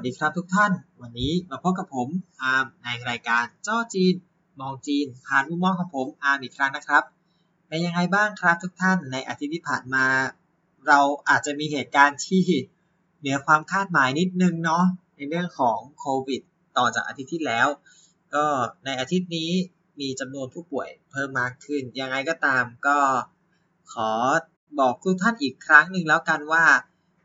วัสดีครับทุกท่าน วันนี้มาพบกับผมอาร์มในรายการจ้อจีน มองจีน ผ่านมุมมองของผมอาร์มอีกครั้งนะครับเป็นยังไงบ้างครับทุกท่านในอาทิตย์ที่ผ่านมา เราอาจจะมีเหตุการณ์ที่เหนือความคาดหมายนิดนึงเนาะในเรื่องของโควิด ต่อจากอาทิตย์ที่แล้ว ก็ในอาทิตย์นี้มีจำนวนผู้ป่วยเพิ่มมากขึ้น ยังไงก็ตามก็ขอบอกทุกท่านอีกครั้งหนึ่งแล้วกันว่า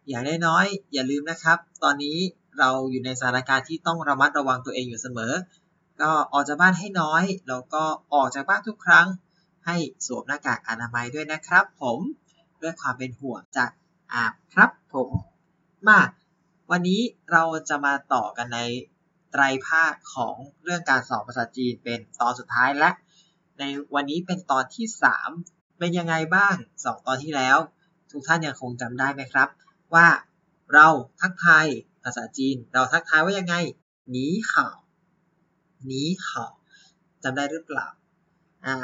อย่างน้อยๆอย่าลืมนะครับ ตอนนี้ เราอยู่ในสถานการณ์ที่ต้องระมัดระวังตัวเองอยู่เสมอ ก็ออกจากบ้านให้น้อย แล้วก็ออกจากบ้านทุกครั้ง ให้สวมหน้ากากอนามัยด้วยนะครับ ผมด้วยความเป็นห่วงจากอาบครับผมมาวันนี้เราจะมาต่อกันในไตรภาคของเรื่องการสอนภาษาจีนเป็นตอนสุดท้ายและ ในวันนี้เป็นตอนที่ 3 เป็นยังไงบ้าง 2 ตอนที่แล้ว ทุกท่านยังคงจำได้ไหมครับ ว่าเราทักทาย ภาษาจีน เราทักทายว่ายังไงหนีข่าวหนีข่าวจำได้หรือเปล่าอ่า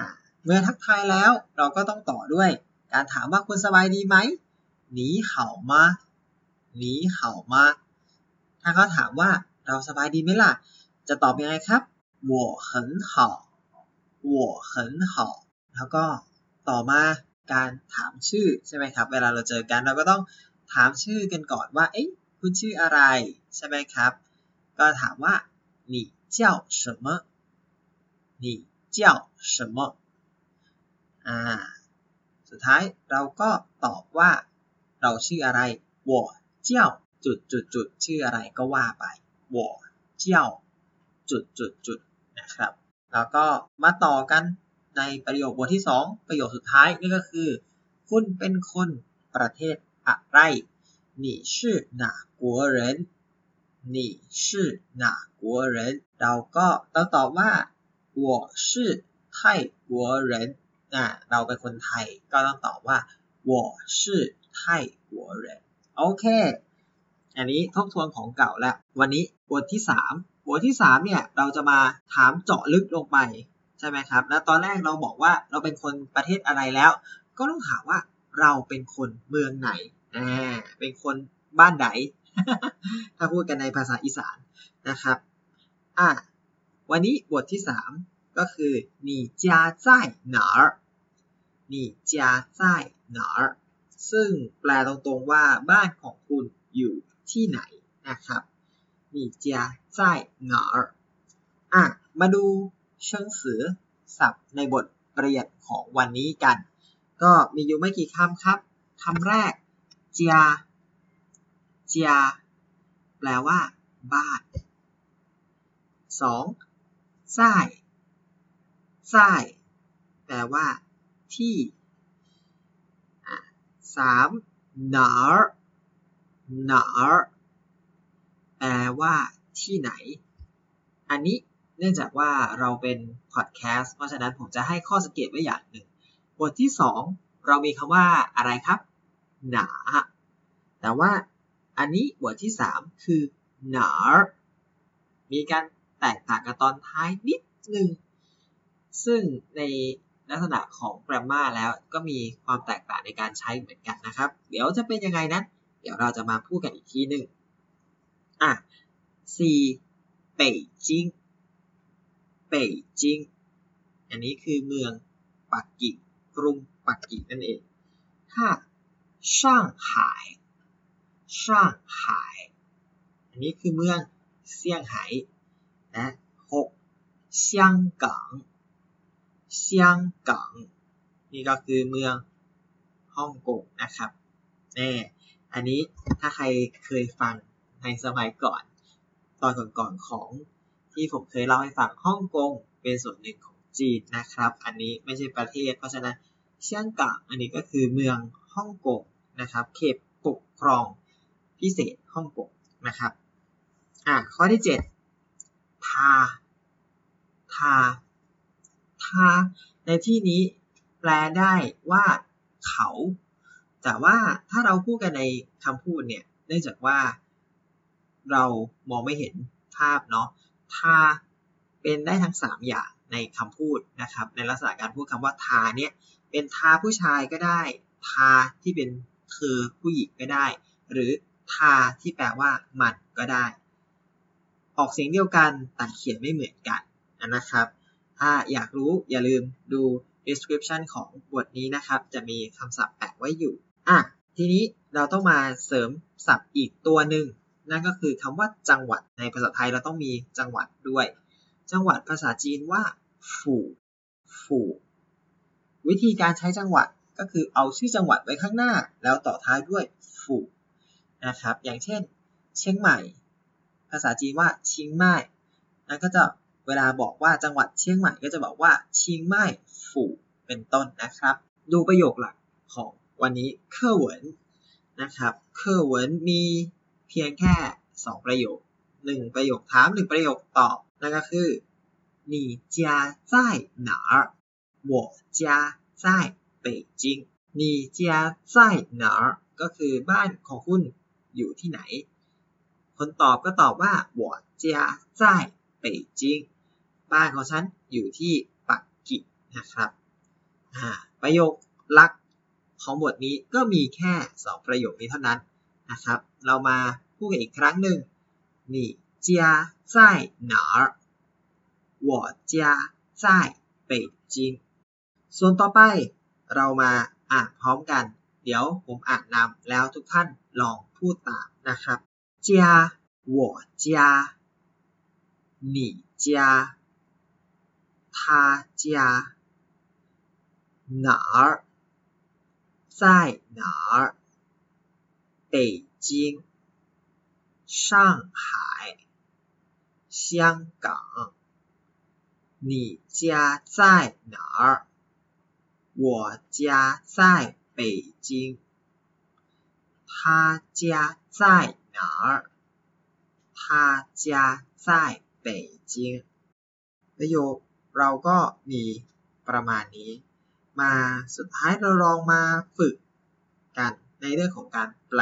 เมื่อทักทายแล้วเราก็ต้องต่อด้วย การถามว่าคุณสบายดีไหมหนีเห่ามาหนีเห่ามาถ้าเขาถามว่าเราสบายดีไหมล่ะ จะตอบยังไงครับ我很好我很好แล้วก็ต่อมาการถามชื่อใช่ไหมครับ เวลาเราเจอกันเราก็ต้องถามชื่อกันก่อนว่า เอ๊ะ คุณชื่ออะไรใช่ไหมครับ ก็ถามว่า你叫什么你叫什么อ่า สุดท้ายเราก็ตอบว่า เราชื่ออะไร我叫จุดจุดจุดชื่ออะไรก็ว่าไป我叫จุดจุดจุดนะครับ แล้วก็มาต่อกันในประโยคบทที่ 2 ประโยคสุดท้ายนี่ก็คือ คุณเป็นคนประเทศอะไร 你是哪国人你是哪国人เราก็ต้องตอบว่า我是泰国人อ่าเราเป็นคนไทย ก็ต้องตอบว่า我是泰国人โอเค อันนี้ทบทวนของเก่าแล้ว วันนี้บทที่ 3 บทที่ 3 เนี่ย เราจะมาถามเจาะลึกลงไป ใช่ไหมครับ แล้วตอนแรกเราบอกว่าเราเป็นคนประเทศอะไรแล้ว ก็ต้องถามว่าเราเป็นคนเมืองไหน เป็นคนบ้านไหนถ้าพูดกันในภาษาอีสานนะครับอะวันนี้บทที่ 3 ก็คือ你家在哪าใจหนาซึ่งแปลตรงๆว่าบ้านของคุณอยู่ที่ไหนนะครับ你家在哪าอะมาดูเชิงสือศัพท์ในบทปรียัดของวันนี้กัน ก็มีอยู่ไม่กี่คำครับคำแรก เจียเจียแปลว่า บ้านสองซ่ายซ่ายแปลว่า ที่สามหนาหนาแปลว่า ที่ไหน อันนี้เนื่องจากว่าเราเป็นพอดแคสต์เพราะฉะนั้นผมจะให้ข้อสังเกตไว้อย่างหนึ่ง บทที่ 2 เรามีคำว่าอะไรครับ หนา แต่ว่าอันนี้บทที่ 3 คือหนา มีการแตกต่างกันตอนท้ายนิดนึง ซึ่งในลักษณะของแกรมมาแล้วก็มีความแตกต่างในการใช้เหมือนกันนะครับ เดี๋ยวจะเป็นยังไงนั้น เดี๋ยวเราจะมาพูดกันอีกทีหนึ่งอะสี่เป่ยจิงเป่ยจิงอันนี้คือเมืองปักกิ่งกรุงปักกิ่งนั่นเองห้า ช่างหายช่างหาย อันนี้คือเมืองเซี่ยงไฮ้และหกเซี่ยงกังเซี่ยงกังนี่ก็คือเมืองฮ่องกงนะครับแน่อันนี้ถ้าใครเคยฟังในสมัยก่อน ตอนก่อนๆของที่ผมเคยเล่าให้ฟังฮ่องกงเป็นส่วนหนึ่งของจีนนะครับ อันนี้ไม่ใช่ประเทศ เพราะฉะนั้นเซี่ยงกังอันนี้ก็คือเมืองฮ่องกง นะครับ เขตปกครองพิเศษฮ่องกงนะครับอะข้อที่ 7 ทา ทา ทา ในที่นี้แปลได้ว่าเขา แต่ว่าถ้าเราพูดกันในคำพูดเนี่ย เนื่องจากว่าเรามองไม่เห็นภาพเนาะ ทาเป็นได้ทั้ง 3 อย่างในคำพูดนะครับ ในลักษณะการพูดคำว่าทาเนี่ย เป็นทาผู้ชายก็ได้ ทาที่เป็น เธอผู้หญิงก็ได้ หรือทาที่แปลว่ามันก็ได้ ออกเสียงเดียวกันแต่เขียนไม่เหมือนกันนะครับ ถ้าอยากรู้อย่าลืมดู description ของบทนี้นะครับ จะมีคำศัพท์แปะไว้อยู่อะทีนี้เราต้องมาเสริมศัพท์อีกตัวหนึ่งนั่นก็คือคำว่าจังหวัดในภาษาไทยเราต้องมีจังหวัดด้วย จังหวัดภาษาจีนว่า ฝู่ฝู่วิธีการใช้จังหวัด ก็คือเอาชื่อจังหวัดไว้ข้างหน้า แล้วต่อท้ายด้วยฝู่นะครับ อย่างเช่น เชียงใหม่ ภาษาจีนว่าเชียงใหม่นั่นก็จะเวลาบอกว่าจังหวัดเชียงใหม่ก็จะบอกว่าเชียงใหม่ฝู่เป็นต้นนะครับ ดูประโยคหลักของวันนี้เคอเหวินนะครับเคอเหวินมีเพียงแค่ 2 ประโยค 1 ประโยคถาม 1 ประโยคตอบนั่นก็คือ你家在哪儿我家在 北京你家在哪儿ก็คือบ้านของคุณอยู่ที่ไหน คนตอบก็ตอบว่า我家在北京บ้านของฉันอยู่ที่ปักกิ่งนะครับประโยคหลักของบทนี้ก็มีแค่ 2 ประโยคนี้เท่านั้นนะครับ เรามาพูดกันอีกครั้งหนึ่ง你家在哪儿我家在北京ส่วนต่อไป เรามาอ่านพร้อมกัน เดี๋ยวผมอ่านนำแล้วทุกท่านลองพูดตามนะครับ家我家你家他家哪儿在哪儿？北京、上海、香港。你家在哪儿？ 我家在北京。他家在哪儿？他家在北京。ประโยคเราก็มีประมาณนี้ มาสุดท้ายเราลองมาฝึกกันในเรื่องของการแปล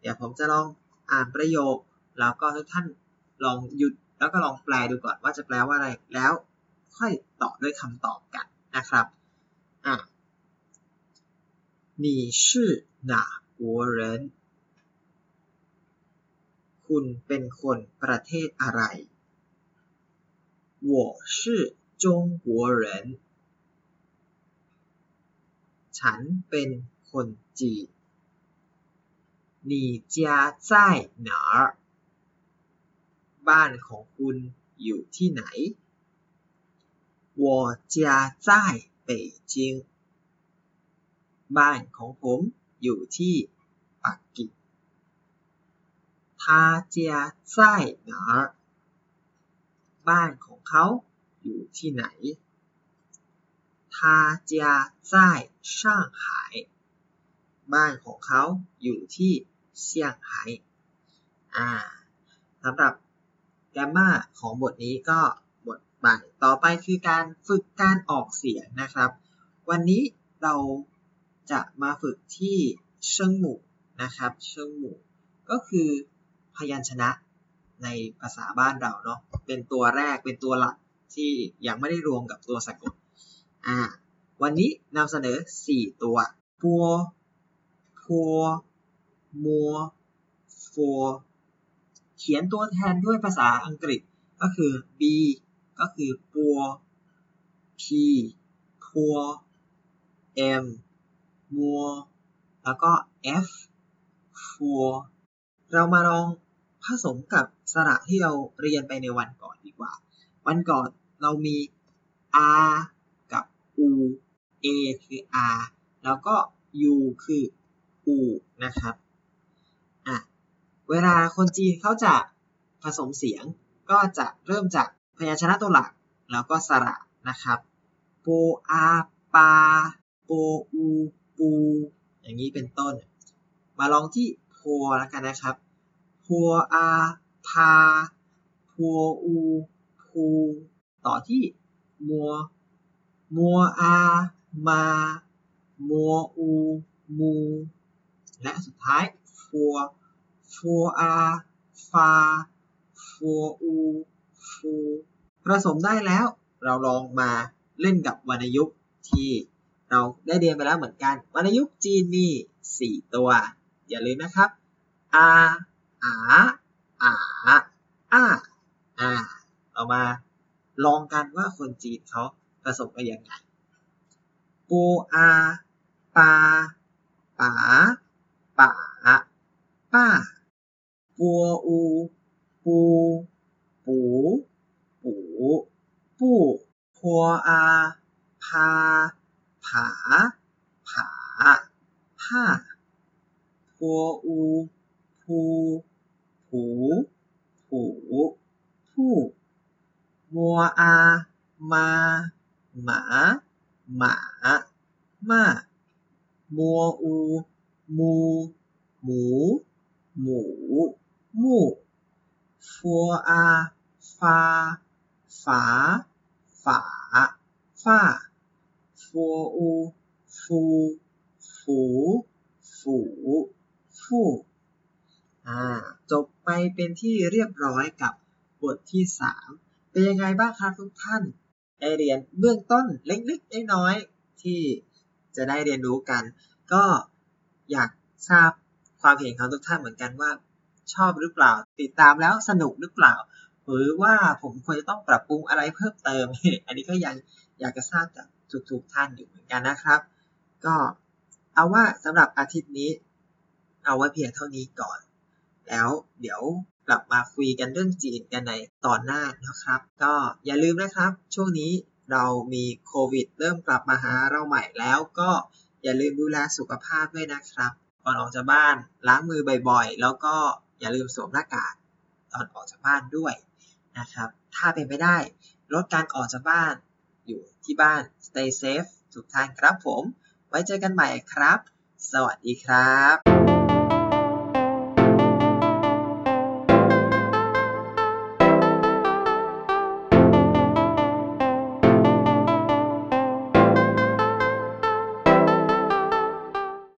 เดี๋ยวผมจะลองอ่านประโยค แล้วก็ทุกท่านลองหยุดแล้วก็ลองแปลดูก่อนว่าจะแปลว่าอะไร แล้วค่อยตอบด้วยคำตอบกันนะครับ อ่ะ你是哪国人คุณเป็นคนประเทศอะไร我是中国人ฉันเป็นคนจีน你家在哪儿บ้านของคุณอยู่ที่ไหน我家在 北京บ้านของผมอยู่ที่ปักกิ่ง他家在哪儿บ้านของเขาอยู่ที่ไหน他家在上海บ้านของเขาอยู่ที่เซี่ยงไฮ้อ่าสำหรับแกมมาของบทนี้ก็ บทใหม่ต่อไปคือการฝึกการออกเสียงนะครับ วันนี้เราจะมาฝึกที่เชิงหมู่นะครับ เชิงหมู่ก็คือพยัญชนะในภาษาบ้านเราเนาะเป็นตัวแรกเป็นตัวหลักที่ยังไม่ได้รวมกับตัวสะกดอ่าวันนี้นำเสนอ 4 ตัวปัวพัวมัวฟัวเขียนตัวแทนด้วยภาษาอังกฤษก็คือ b ก็คือปัว p พัว m มัว แล้วก็ f ฟัว เรามาลองผสมกับสระที่เราเรียนไปในวันก่อนดีกว่า วันก่อนเรามี r กับ u a คือ r แล้วก็ u คือ u นะครับอะเวลาคนจีนเขาจะผสมเสียงก็จะเริ่มจาก พยัญชนะตัวหลัก แล้วก็สระนะครับโปอาปาโปอูปูอย่างนี้เป็นต้น มาลองที่โพแล้วกันนะครับพัวอาพาพัวอูพูต่อที่มัวมัวอามามัวอูมูและสุดท้ายฟัวฟัวอาฟาฟัวอู ผสมได้แล้ว เราลองมาเล่นกับวรรณยุกต์ที่เราได้เรียนไปแล้วเหมือนกัน วรรณยุกต์จีนมี4ตัว อย่าลืมนะครับ อาอาอาอาอาเรามาลองกันว่าคนจีนเขาผสมกันยังไงปูอาปาป๋าป๋าป้าปัวอูปู ปูปูปูพัวอาพาผาผาผ้าพัวอูภูผูผูผู้มัวอาม ฟัวอาฟา ฝา ฝา ฝ้า ฟัวอู ฟู ฝู ฝูฟู่อ่าจบไปเป็นที่เรียบร้อยกับบทที่ 3 เป็นยังไงบ้างครับทุกท่านได้เรียนเบื้องต้นเล็กๆน้อยๆที่จะได้เรียนรู้กัน ก็อยากทราบความเห็นของทุกท่านเหมือนกันว่า ชอบหรือเปล่า ติดตามแล้วสนุกหรือเปล่า หรือว่าผมควรจะต้องปรับปรุงอะไรเพิ่มเติม อันนี้ก็ยังอยากจะทราบจากทุกๆท่านอยู่เหมือนกันนะครับ ก็เอาว่าสำหรับอาทิตย์นี้ เอาไว้เพียงเท่านี้ก่อน แล้วเดี๋ยวกลับมาคุยกันเรื่องจีนกันในตอนหน้านะครับ ก็อย่าลืมนะครับ ช่วงนี้เรามีโควิด เริ่มกลับมาหาเราใหม่แล้วก็อย่าลืมดูแลสุขภาพด้วยนะครับ ก่อนออกจากบ้านล้างมือบ่อยๆ แล้วก็ อย่าลืมสวมหน้ากากตอนออกจากบ้านด้วยนะครับ ถ้าเป็นไปได้ลดการออกจากบ้านอยู่ที่บ้าน stay safe ทุกท่านครับผม ไว้เจอกันใหม่ครับ สวัสดีครับ